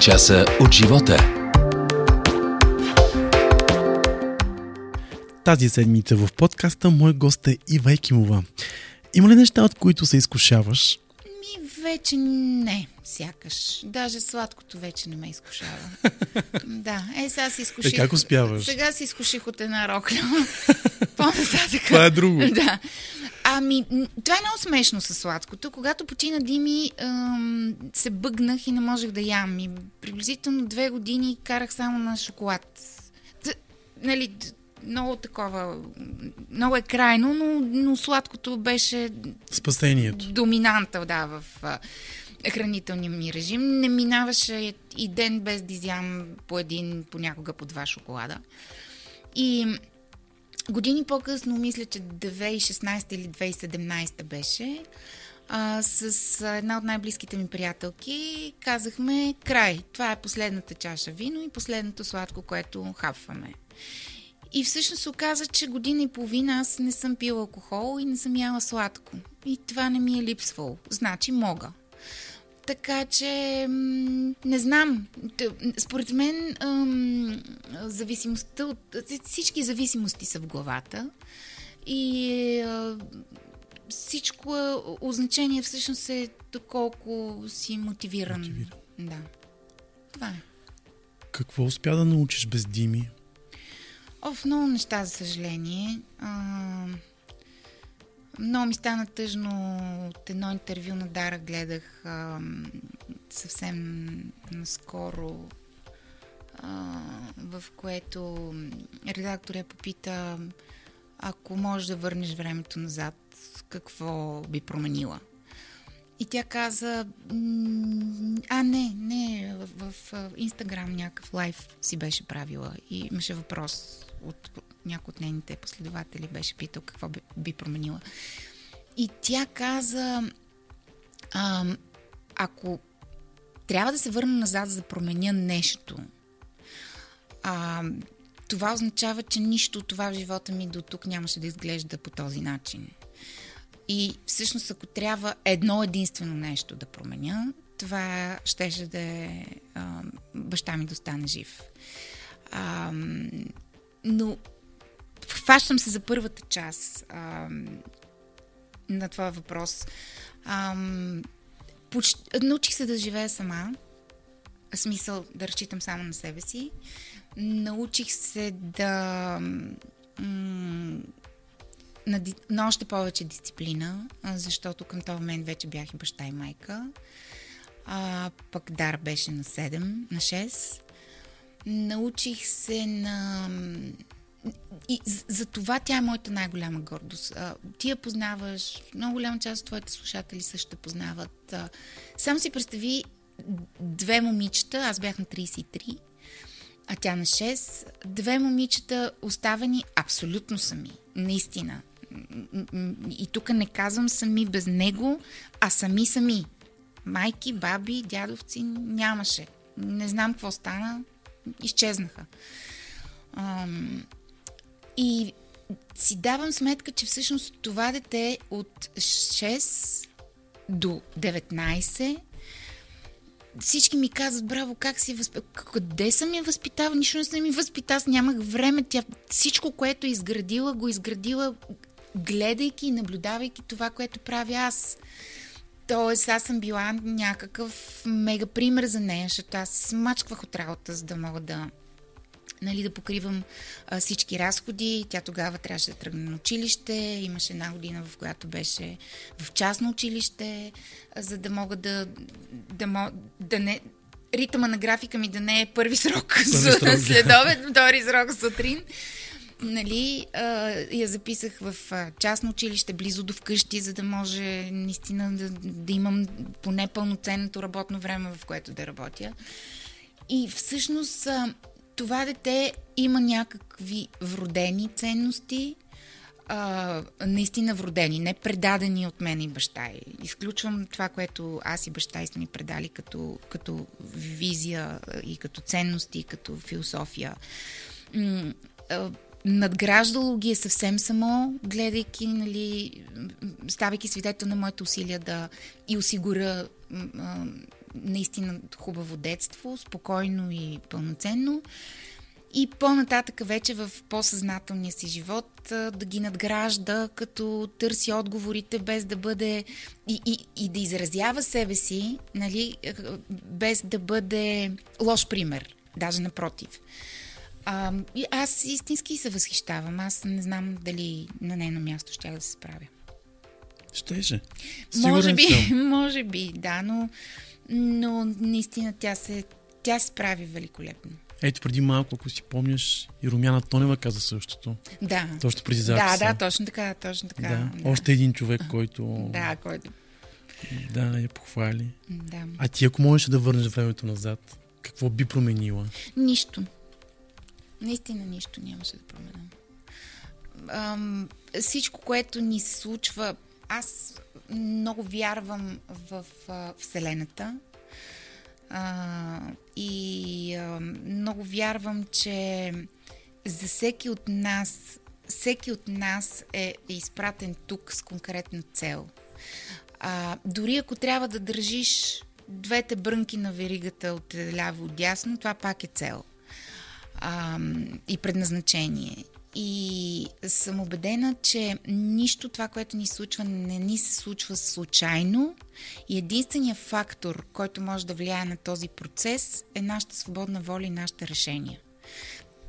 S1: Часа от живота.
S2: Тази седмица в подкаста мой гост е Ива Екимова. Има ли неща, от които се изкушаваш?
S3: Ми вече не, сякаш. Даже сладкото вече не ме изкушава. *laughs* да, е сега се изкуших.
S2: Е, как успяваш?
S3: Сега се изкуших от една рокля. *laughs* По-нататък.
S2: Това е друго. *laughs*
S3: да. Ами, това е много смешно със сладкото. Когато почина Дими, се бъгнах и не можех да ям. И приблизително две години карах само на шоколад. Т, нали, много такова, много е крайно, но, но сладкото беше
S2: Спасението.
S3: доминанта, да, в... хранителния ми режим. Не минаваше и ден без да изям по един, понякога по два шоколада. И години по-късно, мисля, че 2016 или 2017 беше, а, с една от най-близките ми приятелки казахме край. Това е последната чаша вино и последното сладко, което хапваме. И всъщност се оказа, че година и половина аз не съм пила алкохол и не съм яла сладко. И това не ми е липсвало. Значи мога. Така че не знам. Според мен зависимостта от... Всички зависимости са в главата. И всичко е, означение всъщност е доколко си мотивиран. мотивиран. Да. Това е.
S2: Какво успя да научиш без Дими?
S3: О, в много неща, за съжаление. А, много ми стана тъжно от едно интервю на Дара гледах а, съвсем наскоро, а, в което редакторя попита ако можеш да върнеш времето назад, какво би променила? И тя каза, а не, не, в, в Инстаграм някакъв лайв си беше правила и имаше въпрос от някой от нейните последователи беше питал какво би, би променила. И тя каза, а, ако трябва да се върна назад, за да променя нещо, а, това означава, че нищо от това в живота ми до тук нямаше да изглежда по този начин. И всъщност, ако трябва едно единствено нещо да променя, това щеше да е а, баща ми да стане жив. А, но хващам се за първата част а, на твоя въпрос. А, поч... Научих се да живея сама. Смисъл да разчитам само на себе си. Научих се да. М- на, на още повече дисциплина, защото към този момент вече бях и баща и майка. А, пък Дар беше на 7, на 6. Научих се на... И за това тя е моята най-голяма гордост. Ти я познаваш, много голяма част от твоите слушатели също познават. Само си представи две момичета, аз бях на 33, а тя на 6, две момичета оставени абсолютно сами. Наистина. И тук не казвам сами без него, а сами сами. Майки, баби, дядовци нямаше. Не знам какво стана изчезнаха. И си давам сметка, че всъщност това дете от 6 до 19 всички ми казват, браво, как си възпитава? Къде съм я възпитава? Нищо не съм ми възпитава, аз нямах време. Тя всичко, което е изградила, го изградила гледайки и наблюдавайки това, което правя аз. Тоест, аз съм била някакъв мега пример за нея, защото аз смачквах от работа, за да мога да, нали, да покривам а, всички разходи. Тя тогава трябваше да тръгне на училище. Имаше една година, в която беше в частно училище, а, за да мога да, да, да не ритъма на графика ми да не е първи срок, първи срок следобед, втори срок сутрин нали, а, я записах в а, частно училище, близо до вкъщи, за да може наистина да, да имам поне пълноценното работно време, в което да работя. И всъщност а, това дете има някакви вродени ценности, а, наистина вродени, не предадени от мен и баща. Изключвам това, което аз и баща сме ми предали като, като визия и като ценности, и като философия надграждало ги е съвсем само, гледайки, нали, ставайки свидетел на моите усилия да и осигуря наистина хубаво детство, спокойно и пълноценно. И по-нататък вече в по-съзнателния си живот да ги надгражда, като търси отговорите, без да бъде и, и, и да изразява себе си, нали, без да бъде лош пример, даже напротив. А, аз истински се възхищавам. Аз не знам дали на нейно място ще да се справя.
S2: Щеше.
S3: може би, *laughs* може би, да, но, но наистина тя се, тя справи великолепно.
S2: Ето преди малко, ако си помняш, и Румяна Тонева каза същото.
S3: Да.
S2: Точно преди
S3: записа. Да, да, точно така, точно така.
S2: Да. да. Още един човек, който...
S3: Да, който
S2: Да, я похвали.
S3: Да.
S2: А ти ако можеш да върнеш времето назад, какво би променила?
S3: Нищо. Наистина нищо нямаше да променя. Ам, всичко, което ни се случва, аз много вярвам в а, Вселената. А, и а, много вярвам, че за всеки от нас, всеки от нас е, е изпратен тук с конкретна цел. А, дори ако трябва да държиш двете брънки на веригата от ляво от дясно, това пак е цел а, и предназначение. И съм убедена, че нищо това, което ни случва, не ни се случва случайно. И единственият фактор, който може да влияе на този процес, е нашата свободна воля и нашите решения.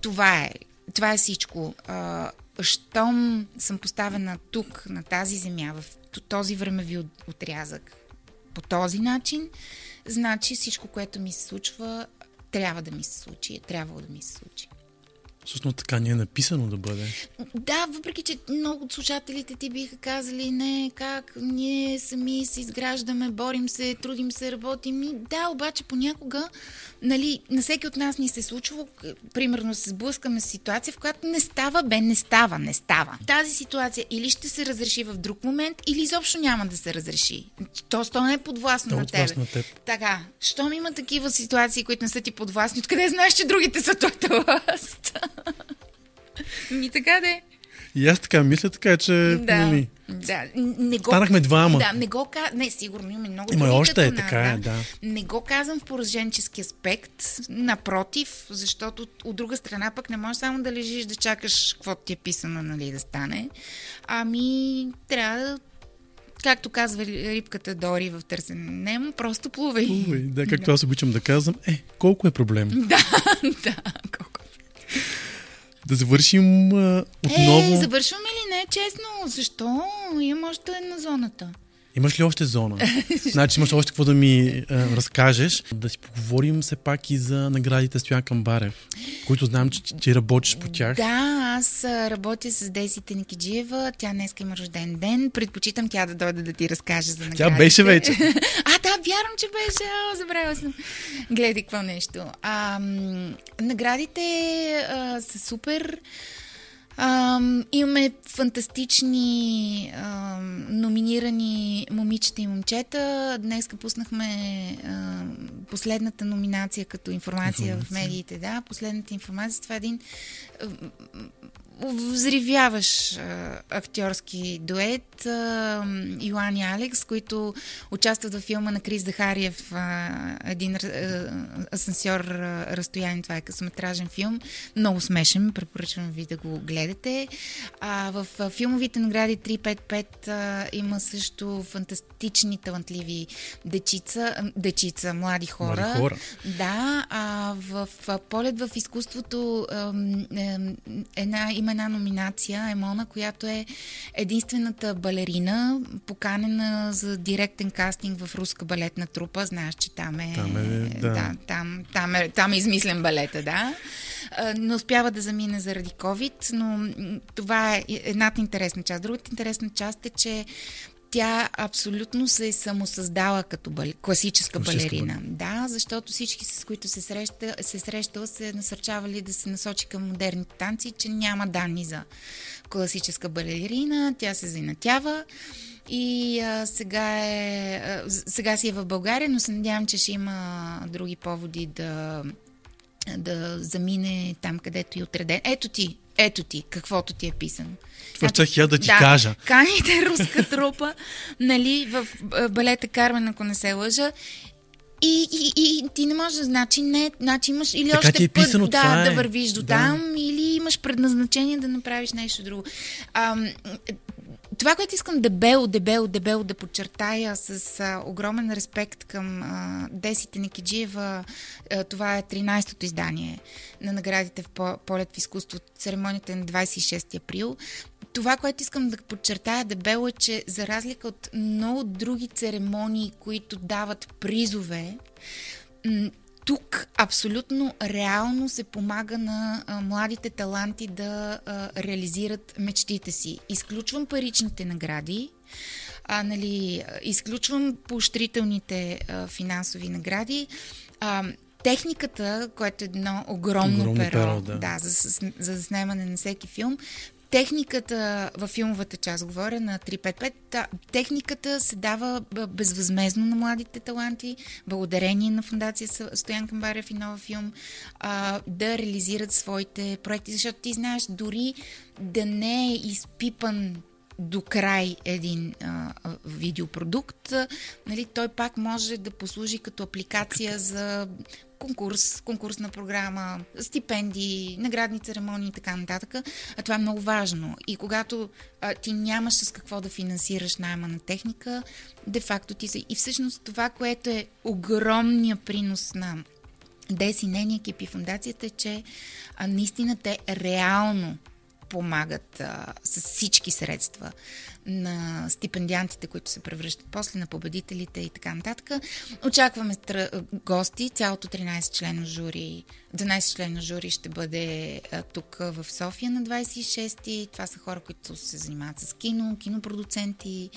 S3: Това е. Това е всичко. Щом съм поставена тук, на тази земя, в този времеви отрязък, по този начин, значи всичко, което ми се случва, трябва да ми се случи, е трябвало да ми се случи.
S2: Всъщност така не е написано да бъде.
S3: Да, въпреки, че много от слушателите ти биха казали, не, как ние сами се изграждаме, борим се, трудим се, работим. И да, обаче понякога, нали, на всеки от нас ни се случва, примерно се сблъскаме с ситуация, в която не става, бе, не става, не става. Тази ситуация или ще се разреши в друг момент, или изобщо няма да се разреши. То, то не е подвластно
S2: е
S3: на тебе.
S2: на теб.
S3: Така, щом има такива ситуации, които не са ти подвластни, откъде знаеш, че другите са твоята власт? Ми така де.
S2: И аз така мисля, така че,
S3: Да,
S2: нали,
S3: да. Не го...
S2: станахме двама.
S3: Да, не го казвам. Не, сигурно има много
S2: Има още, е,
S3: нас,
S2: така е, да.
S3: Не го казвам в пораженчески аспект, напротив, защото от друга страна пък не можеш само да лежиш да чакаш каквото ти е писано, нали, да стане. Ами, трябва да Както казва рибката Дори в търсене Немо, просто плувай.
S2: Ой, да, както аз обичам да казвам, е, колко е проблем. *laughs*
S3: да, да, колко.
S2: Да завършим а, отново.
S3: Е, завършваме ли не? Честно, защо? Има още една зоната.
S2: Имаш ли още зона? *laughs* значи имаш още какво да ми а, разкажеш. Да си поговорим все пак и за наградите Стоян Камбарев, които знам, че ти работиш по тях.
S3: Да, аз работя с Деси Теникиджиева. Тя днес има рожден ден. Предпочитам тя да дойде да ти разкаже за наградите.
S2: Тя беше вече. *laughs*
S3: а, да, вярвам, че беше. О, забравя съм. Гледай какво нещо. А, наградите а, са супер. Ам, имаме фантастични ам, номинирани момичета и момчета. Днес пуснахме ам, последната номинация като информация,
S2: Информация.
S3: в медиите. Да, последната информация. Това е един ам, взривяваш а, актьорски дует а, Йоан и Алекс, които участват в филма на Крис Захариев а, един а, асансьор а, разстояние. Това е късометражен филм. Много смешен. Препоръчвам ви да го гледате. А, в а, филмовите награди 355 а, има също фантастични, талантливи дечица, а, дечица млади хора.
S2: Млади хора.
S3: Да, а в, в полет в изкуството ам, ам, една, има една номинация, Емона, която е единствената балерина, поканена за директен кастинг в руска балетна трупа. Знаеш, че там е...
S2: Там е, да.
S3: да там, там, е, там е измислен балета, да. Не успява да замине заради COVID, но това е едната интересна част. Другата интересна част е, че тя абсолютно се е самосъздала като бал... класическа,
S2: Класическа
S3: балерина. Да, защото всички, с които се, среща, се срещала, се насърчавали да се насочи към модерните танци, че няма данни за класическа балерина. Тя се занатява. И а, сега, е, а, сега си е в България, но се надявам, че ще има други поводи да, да замине там, където е отреден. Ето ти, ето ти, каквото ти е писано.
S2: Това щях я да ти кажа.
S3: Каните *laughs* руска трупа, нали, в а, балета Кармен, ако не се лъжа. И, и, и ти не можеш да значи не, значи имаш или
S2: Така
S3: още
S2: ти е писано,
S3: път да,
S2: е.
S3: да вървиш до
S2: Да.
S3: там, или имаш предназначение да направиш нещо друго. Ам, това, което искам дебело, дебело, дебело да подчертая с а, огромен респект към а, Десите Никиджиева, а, това е 13-то издание на наградите в по- полет в изкуство. Церемонията е на 26 април. Това, което искам да подчертая дебело е, че за разлика от много други церемонии, които дават призове, тук абсолютно реално се помага на а, младите таланти да а, реализират мечтите си. Изключвам паричните награди. а, нали, изключвам поощрителните а, финансови награди. А, техниката, което е едно огромно,
S2: Огромно
S3: перо,
S2: перо, да.
S3: да, за, за заснемане на всеки филм, техниката във филмовата част, говоря на 355, та, техниката се дава безвъзмезно на младите таланти, благодарение на фундация Стоян Камбарев и нова филм, да реализират своите проекти, защото ти знаеш, дори да не е изпипан до край един а, видеопродукт, нали, той пак може да послужи като апликация за конкурс, конкурсна програма, стипендии, наградни церемонии и така нататък. А това е много важно. И когато а, ти нямаш с какво да финансираш найма на техника, де-факто ти се... И всъщност това, което е огромния принос на ДЕС и нейния екип и фундацията е, че а, наистина те реално помагат а, с всички средства на стипендиантите, които се превръщат после на победителите и така нататък. Очакваме стра... гости, цялото 13 члено жури, 12 члено жури ще бъде а, тук в София на 26-ти. Това са хора, които се занимават с кино, кинопродуценти,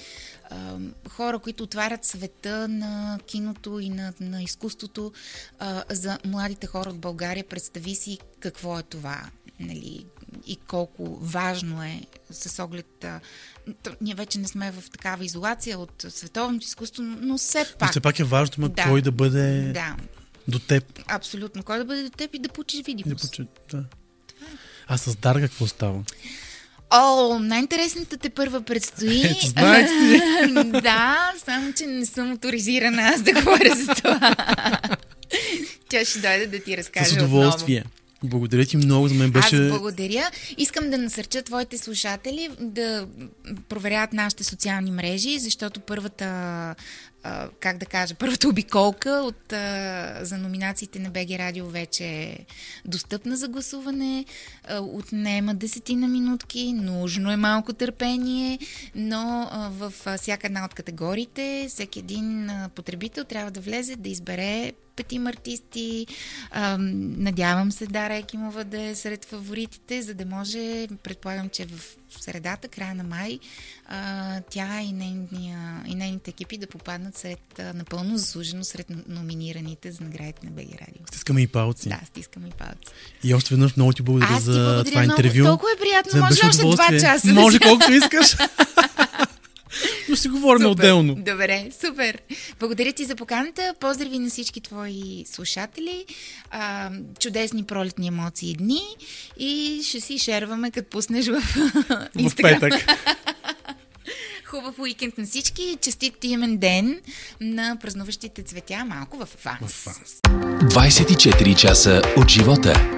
S3: а, хора, които отварят света на киното и на, на изкуството а, за младите хора от България. Представи си какво е това нали, и колко важно е с оглед. А, ние вече не сме в такава изолация от световното изкуство, но все
S2: Но
S3: пак.
S2: все пак е важно, ма
S3: Да.
S2: кой да бъде
S3: Да,
S2: до теб.
S3: абсолютно. Кой да бъде до теб и да получиш
S2: И Да
S3: видимост.
S2: почу... да. А с Дарга какво става?
S3: О, най-интересната те първа предстои. *laughs*
S2: Ето, знаех си. *laughs*
S3: да, само че не съм авторизирана аз да говоря за това. *laughs* Тя ще дойде да ти разкаже
S2: С удоволствие. Благодаря ти много, за мен беше...
S3: Аз благодаря. Искам да насърча твоите слушатели да проверяват нашите социални мрежи, защото първата, как да кажа, първата обиколка от, а, за номинациите на БГ Радио вече е достъпна за гласуване. А, отнема десетина минутки, нужно е малко търпение, но а, в а, всяка една от категориите всеки един а, потребител трябва да влезе да избере петима артисти. А, надявам се Дара Екимова да е сред фаворитите, за да може, предполагам, че в средата, края на май, а, тя и, нейния, и нейните екипи да попаднат сред а, напълно заслужено сред номинираните за наградите на БГ Радио.
S2: Стискаме и палци.
S3: Да, стискам и палци.
S2: И още веднъж много ти благодаря
S3: Аз ти
S2: за
S3: благодаря
S2: това
S3: много.
S2: интервю.
S3: Толкова е приятно.
S2: За
S3: Може още два часа.
S2: Може колкото искаш. *laughs* Но ще говорим
S3: Супер.
S2: отделно.
S3: Добре, супер. Благодаря ти за поканата. Поздрави на всички твои слушатели. А, чудесни пролетни емоции и дни. И ще си шерваме, като пуснеш в
S2: В петък. *laughs*
S3: Хубав уикенд на всички. Честит имен ден на празнуващите цветя малко.
S2: В аванс.
S1: 24 часа от живота.